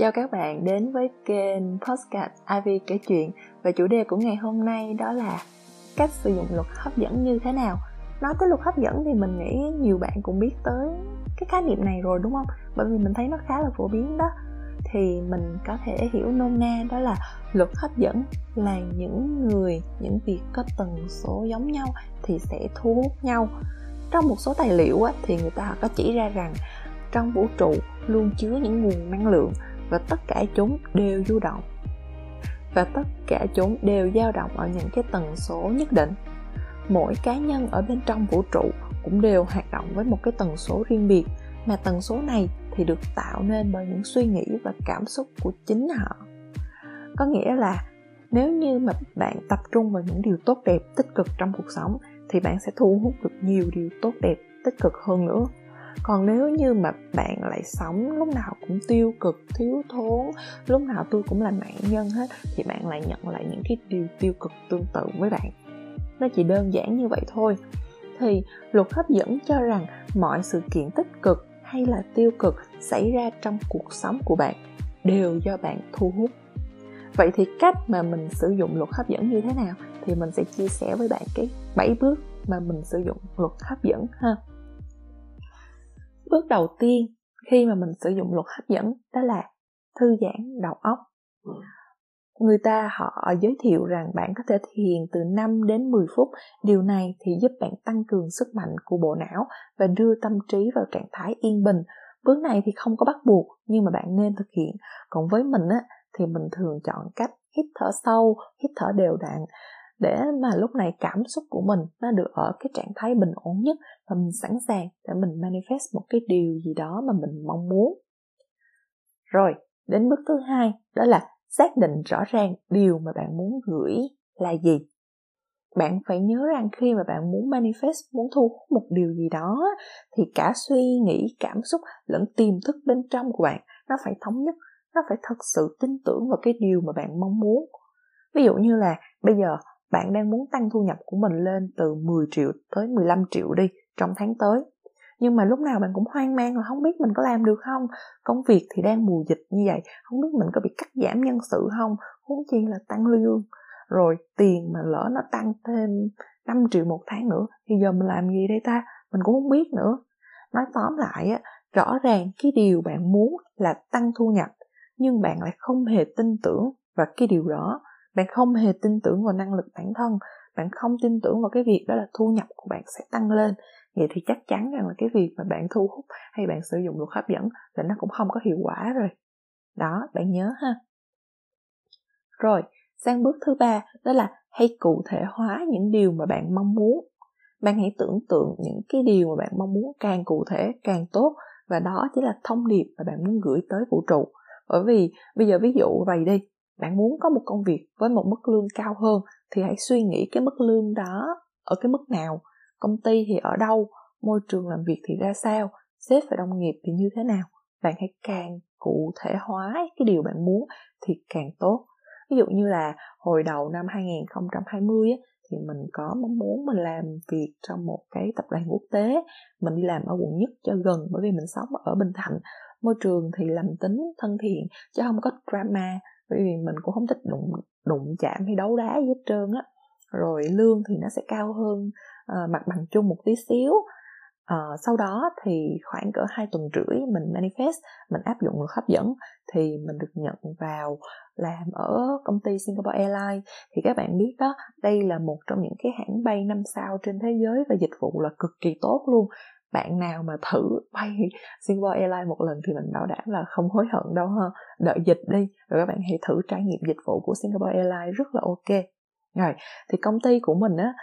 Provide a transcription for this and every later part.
Chào các bạn đến với kênh podcast Ivy kể chuyện. Và chủ đề của ngày hôm nay đó là cách sử dụng luật hấp dẫn như thế nào. Nói tới luật hấp dẫn thì mình nghĩ nhiều bạn cũng biết tới cái khái niệm này rồi đúng không? Bởi vì mình thấy nó khá là phổ biến đó. Thì mình có thể hiểu nôm na đó là luật hấp dẫn là những người, những việc có tần số giống nhau thì sẽ thu hút nhau. Trong một số tài liệu á, thì người ta có chỉ ra rằng trong vũ trụ luôn chứa những nguồn năng lượng và tất cả chúng đều du động. Và tất cả chúng đều dao động ở những cái tần số nhất định. Mỗi cá nhân ở bên trong vũ trụ cũng đều hoạt động với một cái tần số riêng biệt, mà tần số này thì được tạo nên bởi những suy nghĩ và cảm xúc của chính họ. Có nghĩa là nếu như mà bạn tập trung vào những điều tốt đẹp, tích cực trong cuộc sống, thì bạn sẽ thu hút được nhiều điều tốt đẹp, tích cực hơn nữa còn nếu như mà bạn lại sống lúc nào cũng tiêu cực, thiếu thốn, lúc nào tôi cũng là nạn nhân hết, thì bạn lại nhận lại những cái điều tiêu cực tương tự với bạn. Nó chỉ đơn giản như vậy thôi. Thì luật hấp dẫn cho rằng mọi sự kiện tích cực hay là tiêu cực xảy ra trong cuộc sống của bạn đều do bạn thu hút. Vậy thì cách mà mình sử dụng luật hấp dẫn như thế nào? Thì mình sẽ chia sẻ với bạn cái 7 bước mà mình sử dụng luật hấp dẫn ha bước đầu tiên khi mà mình sử dụng luật hấp dẫn đó là thư giãn đầu óc người ta họ giới thiệu rằng bạn có thể thiền từ 5 đến 10 phút. Điều này thì giúp bạn tăng cường sức mạnh của bộ não và đưa tâm trí vào trạng thái yên bình. Bước này thì không có bắt buộc nhưng mà bạn nên thực hiện. Còn với mình á thì mình thường chọn cách hít thở sâu, hít thở đều đặn để mà lúc này cảm xúc của mình nó được ở cái trạng thái bình ổn nhất và mình sẵn sàng để mình manifest một cái điều gì đó mà mình mong muốn. Rồi, đến bước thứ hai, đó là xác định rõ ràng điều mà bạn muốn gửi là gì. Bạn phải nhớ rằng khi mà bạn muốn manifest, muốn thu hút một điều gì đó, thì cả suy nghĩ, cảm xúc lẫn tiềm thức bên trong của bạn nó phải thống nhất, nó phải thật sự tin tưởng vào cái điều mà bạn mong muốn. Ví dụ như là bây giờ bạn đang muốn tăng thu nhập của mình lên từ 10 triệu tới 15 triệu đi trong tháng tới. Nhưng mà lúc nào bạn cũng hoang mang là không biết mình có làm được không? Công việc thì đang mùa dịch như vậy, không biết mình có bị cắt giảm nhân sự không? Huống chi là tăng lương. Rồi tiền mà lỡ nó tăng thêm 5 triệu một tháng nữa, thì giờ mình làm gì đây ta? Mình cũng không biết nữa. Nói tóm lại á, rõ ràng cái điều bạn muốn là tăng thu nhập, nhưng bạn lại không hề tin tưởng và cái điều đó bạn không hề tin tưởng vào năng lực bản thân, bạn không tin tưởng vào cái việc đó là thu nhập của bạn sẽ tăng lên. Vậy thì chắc chắn rằng là cái việc mà bạn thu hút hay bạn sử dụng luật hấp dẫn là nó cũng không có hiệu quả rồi. Đó, bạn nhớ ha. Rồi, sang bước thứ ba, đó là hãy cụ thể hóa những điều mà bạn mong muốn. Bạn hãy tưởng tượng những cái điều mà bạn mong muốn càng cụ thể, càng tốt, và đó chính là thông điệp mà bạn muốn gửi tới vũ trụ. Bởi vì bây giờ ví dụ vậy đi bạn muốn có một công việc với một mức lương cao hơn thì hãy suy nghĩ cái mức lương đó ở cái mức nào. Công ty thì ở đâu môi trường làm việc thì ra sao sếp và đồng nghiệp thì như thế nào. Bạn hãy càng cụ thể hóa cái điều bạn muốn thì càng tốt. Ví dụ như là hồi đầu năm 2020 á, thì mình có mong muốn mình làm việc trong một cái tập đoàn quốc tế. Mình đi làm ở quận nhất cho gần bởi vì mình sống ở bình thạnh. Môi trường thì lành tính thân thiện chứ không có drama bởi vì mình cũng không thích đụng đụng chạm hay đấu đá gì hết trơn á. Rồi lương thì nó sẽ cao hơn uh, mặt bằng chung một tí xíu. Uh, sau đó thì khoảng cỡ hai tuần rưỡi mình manifest mình áp dụng luật hấp dẫn thì mình được nhận vào làm ở công ty Singapore Airlines. Thì các bạn biết đó đây là một trong những cái hãng bay năm sao trên thế giới và dịch vụ là cực kỳ tốt luôn bạn nào mà thử bay Singapore Airlines một lần thì mình bảo đảm là không hối hận đâu ha. Đợi dịch đi, rồi các bạn hãy thử trải nghiệm dịch vụ của Singapore Airlines rất là ok. Rồi, thì công ty của mình á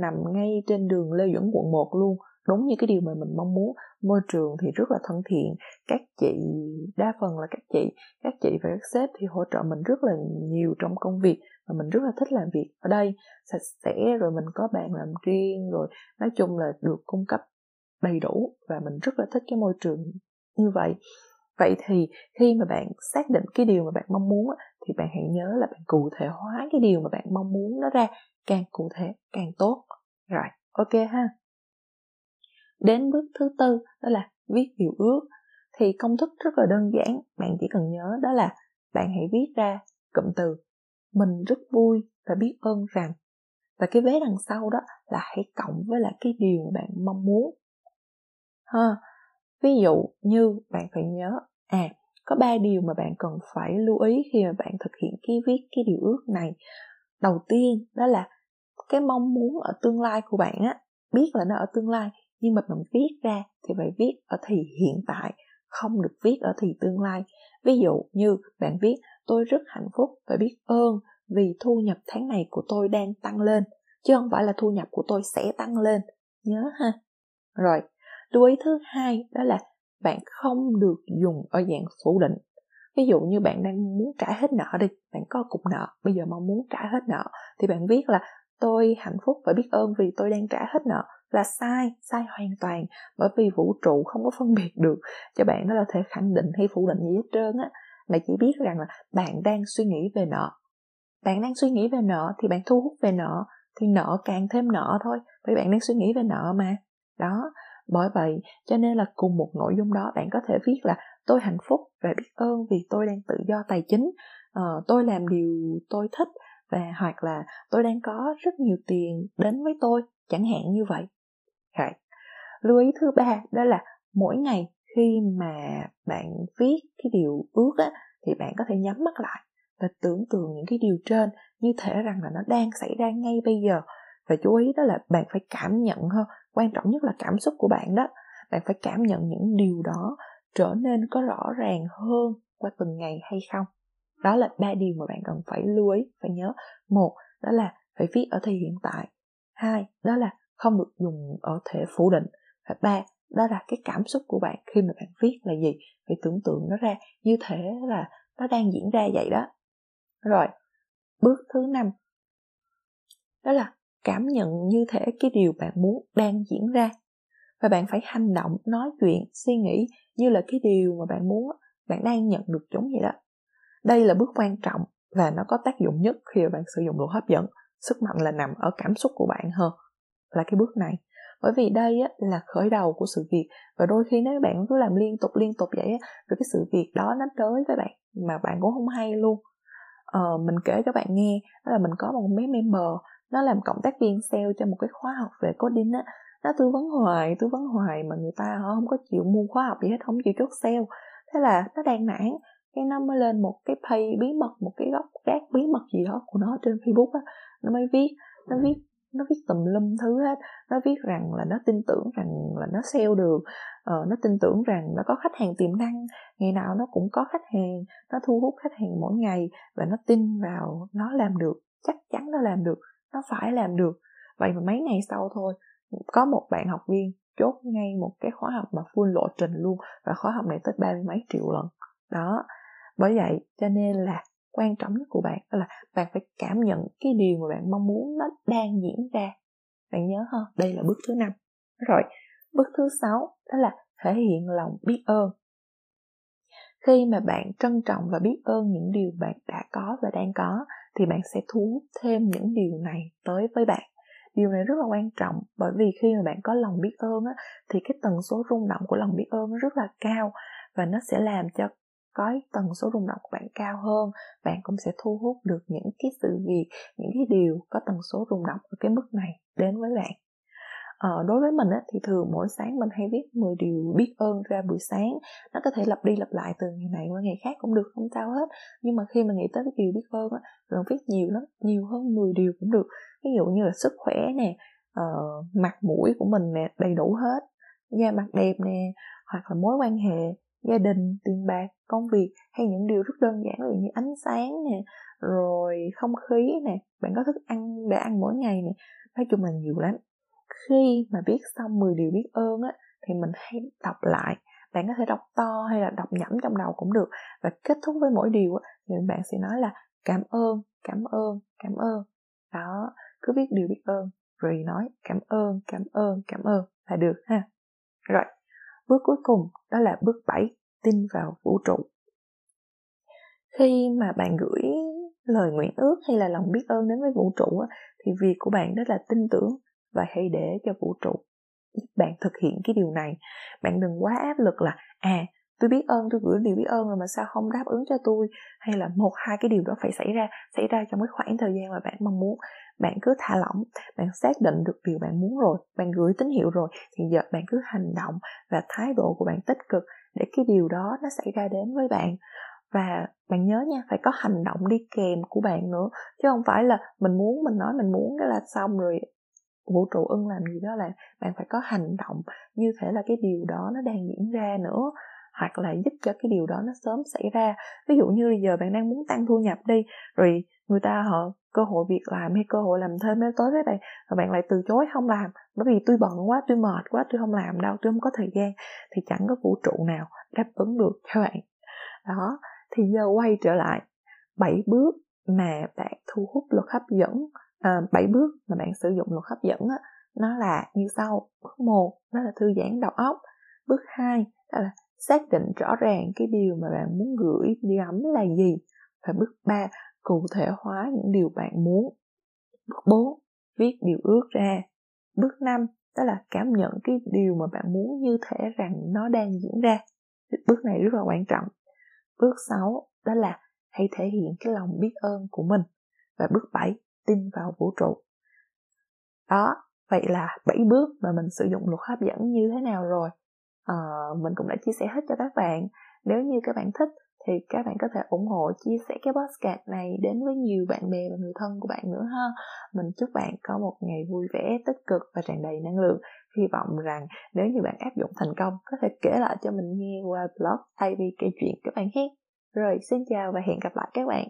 nằm ngay trên đường Lê Duẩn, quận 1 luôn. Đúng như cái điều mà mình mong muốn. Môi trường thì rất là thân thiện. Các chị, đa phần là các chị. Các chị và các sếp thì hỗ trợ mình rất là nhiều trong công việc và mình rất là thích làm việc ở đây. Sạch sẽ, rồi mình có bàn làm riêng, rồi nói chung là được cung cấp đầy đủ và mình rất là thích cái môi trường như vậy. Vậy thì khi mà bạn xác định cái điều mà bạn mong muốn thì bạn hãy nhớ là bạn cụ thể hóa cái điều mà bạn mong muốn nó ra càng cụ thể càng tốt. Rồi, ok ha. Đến bước thứ tư, đó là viết điều ước. Thì công thức rất là đơn giản, bạn chỉ cần nhớ đó là bạn hãy viết ra cụm từ, mình rất vui và biết ơn rằng. Và cái vế đằng sau đó là hãy cộng với lại cái điều mà bạn mong muốn ha, ví dụ như bạn phải nhớ à có ba điều mà bạn cần phải lưu ý khi mà bạn thực hiện cái viết cái điều ước này. Đầu tiên, đó là cái mong muốn ở tương lai của bạn á, biết là nó ở tương lai, nhưng mà bạn viết ra thì phải viết ở thì hiện tại, không được viết ở thì tương lai. Ví dụ như bạn viết, tôi rất hạnh phúc và biết ơn vì thu nhập tháng này của tôi đang tăng lên. Chứ không phải là thu nhập của tôi sẽ tăng lên. Nhớ ha. Rồi lưu ý thứ hai đó là bạn không được dùng ở dạng phủ định. Ví dụ như bạn đang muốn trả hết nợ đi, bạn có cục nợ, bây giờ mong muốn trả hết nợ thì bạn viết là, tôi hạnh phúc và biết ơn vì tôi đang trả hết nợ. Là sai sai hoàn toàn, bởi vì vũ trụ không có phân biệt được. Cho bạn nó là thể khẳng định hay phủ định gì hết trơn á, mà chỉ biết rằng là bạn đang suy nghĩ về nợ. Bạn đang suy nghĩ về nợ thì bạn thu hút về nợ, thì nợ càng thêm nợ thôi, bởi bạn đang suy nghĩ về nợ mà. Đó bởi vậy cho nên là cùng một nội dung đó bạn có thể viết là tôi hạnh phúc và biết ơn vì tôi đang tự do tài chính. Uh, tôi làm điều tôi thích và hoặc là tôi đang có rất nhiều tiền đến với tôi. Chẳng hạn như vậy. Okay. lưu ý thứ ba đó là mỗi ngày khi mà bạn viết cái điều ước á thì bạn có thể nhắm mắt lại và tưởng tượng những cái điều trên như thể rằng là nó đang xảy ra ngay bây giờ. Và chú ý đó là bạn phải cảm nhận hơn quan trọng nhất là cảm xúc của bạn đó. Bạn phải cảm nhận những điều đó trở nên có rõ ràng hơn qua từng ngày hay không. Đó là ba điều mà bạn cần phải lưu ý, phải nhớ. Một, đó là phải viết ở thời hiện tại. Hai, đó là không được dùng ở thể phủ định. Và ba, đó là cái cảm xúc của bạn khi mà bạn viết là gì? Phải tưởng tượng nó ra như thể là nó đang diễn ra vậy đó. Rồi, bước thứ năm, đó là cảm nhận như thể cái điều bạn muốn đang diễn ra. Và bạn phải hành động nói chuyện suy nghĩ như là cái điều mà bạn muốn bạn đang nhận được chúng vậy đó. Đây là bước quan trọng và nó có tác dụng nhất khi mà bạn sử dụng luật hấp dẫn. Sức mạnh là nằm ở cảm xúc của bạn hơn là cái bước này. Bởi vì đây á, là khởi đầu của sự việc và đôi khi nếu bạn cứ làm liên tục liên tục vậy á, rồi cái sự việc đó nó tới với bạn mà bạn cũng không hay luôn. Ờ, mình kể cho bạn nghe đó là mình có một mấy member nó làm cộng tác viên sale cho một cái khóa học về coding á. Nó tư vấn hoài tư vấn hoài mà người ta họ không có chịu mua khóa học gì hết không chịu chốt sale. Thế là nó đang nản cái nó mới lên một cái pay bí mật một cái góc gác bí mật gì đó của nó trên facebook á. Nó mới viết nó viết nó viết tùm lum thứ hết. Nó viết rằng là nó tin tưởng rằng là nó sale được. Ờ, nó tin tưởng rằng nó có khách hàng tiềm năng. Ngày nào nó cũng có khách hàng nó thu hút khách hàng mỗi ngày và nó tin vào nó làm được chắc chắn nó làm được nó phải làm được. Vậy mà mấy ngày sau thôi, có một bạn học viên chốt ngay một cái khóa học mà full lộ trình luôn, và khóa học này tới ba mươi mấy triệu lần. Đó. Bởi vậy, cho nên là quan trọng nhất của bạn đó là bạn phải cảm nhận cái điều mà bạn mong muốn nó đang diễn ra. Bạn nhớ không? Đây là bước thứ năm. Rồi, bước thứ sáu đó là thể hiện lòng biết ơn khi mà bạn trân trọng và biết ơn những điều bạn đã có và đang có thì bạn sẽ thu hút thêm những điều này tới với bạn. Điều này rất là quan trọng bởi vì khi mà bạn có lòng biết ơn á, thì cái tần số rung động của lòng biết ơn nó rất là cao và nó sẽ làm cho có tần số rung động của bạn cao hơn. Bạn cũng sẽ thu hút được những cái sự việc những cái điều có tần số rung động ở cái mức này đến với bạn à, đối với mình á, thì thường mỗi sáng mình hay viết 10 điều biết ơn ra buổi sáng. Nó có thể lặp đi lặp lại từ ngày này qua ngày khác cũng được không sao hết. Nhưng mà khi mà nghĩ tới cái điều biết ơn á, mình viết nhiều lắm nhiều hơn 10 điều cũng được. Ví dụ như là sức khỏe nè uh, mặt mũi của mình nè đầy đủ hết. Da mặt đẹp nè hoặc là mối quan hệ gia đình tiền bạc công việc hay những điều rất đơn giản ví như ánh sáng nè rồi không khí nè. Bạn có thức ăn để ăn mỗi ngày nè. Nói chung là nhiều lắm khi mà biết xong 10 điều biết ơn á, thì mình hay đọc lại. Bạn có thể đọc to hay là đọc nhẩm trong đầu cũng được. Và kết thúc với mỗi điều á, thì bạn sẽ nói là cảm ơn cảm ơn cảm ơn. Đó, cứ viết điều biết ơn, rồi nói cảm ơn cảm ơn cảm ơn là được ha. Rồi, bước cuối cùng đó là bước 7 tin vào vũ trụ. Khi mà bạn gửi lời nguyện ước hay là lòng biết ơn đến với vũ trụ thì việc của bạn đó là tin tưởng và hãy để cho vũ trụ giúp bạn thực hiện cái điều này. Bạn đừng quá áp lực là à tôi biết ơn, tôi gửi điều biết ơn rồi mà sao không đáp ứng cho tôi? Hay là một, hai cái điều đó phải xảy ra xảy ra trong cái khoảng thời gian mà bạn mong muốn. Bạn cứ thả lỏng, bạn xác định được điều bạn muốn rồi, bạn gửi tín hiệu rồi, thì giờ bạn cứ hành động và thái độ của bạn tích cực để cái điều đó nó xảy ra đến với bạn. Và bạn nhớ nha, phải có hành động đi kèm của bạn nữa, chứ không phải là mình muốn, mình nói mình muốn cái là xong rồi vũ trụ ưng làm gì đó là bạn phải có hành động như thể là cái điều đó nó đang diễn ra nữa, hoặc là giúp cho cái điều đó nó sớm xảy ra. Ví dụ như bây giờ bạn đang muốn tăng thu nhập đi, rồi người ta họ cơ hội việc làm hay cơ hội làm thêm mới tới với bạn và bạn lại từ chối không làm. Bởi vì tôi bận quá, tôi mệt quá, tôi không làm đâu, tôi không có thời gian, thì chẳng có vũ trụ nào đáp ứng được cho bạn. Đó, thì giờ quay trở lại bảy bước mà bạn thu hút luật hấp dẫn. Ờ, bảy 7 bước mà bạn sử dụng luật hấp dẫn á, nó là như sau. Bước một đó là thư giãn đầu óc. Bước hai đó là xác định rõ ràng cái điều mà bạn muốn gửi đi gắm là gì. Và bước ba cụ thể hóa những điều bạn muốn. Bước bốn viết điều ước ra. Bước năm đó là cảm nhận cái điều mà bạn muốn như thể rằng nó đang diễn ra. Bước này rất là quan trọng. Bước sáu đó là hãy thể hiện cái lòng biết ơn của mình. Và bước 7 tin vào vũ trụ. Đó vậy là bảy bước mà mình sử dụng luật hấp dẫn như thế nào rồi? À, mình cũng đã chia sẻ hết cho các bạn. Nếu như các bạn thích thì các bạn có thể ủng hộ chia sẻ cái podcast này đến với nhiều bạn bè và người thân của bạn nữa ha. Mình chúc bạn có một ngày vui vẻ tích cực và tràn đầy năng lượng. Hy vọng rằng nếu như bạn áp dụng thành công có thể kể lại cho mình nghe qua blog thay vì kể chuyện các bạn hết rồi xin chào và hẹn gặp lại các bạn.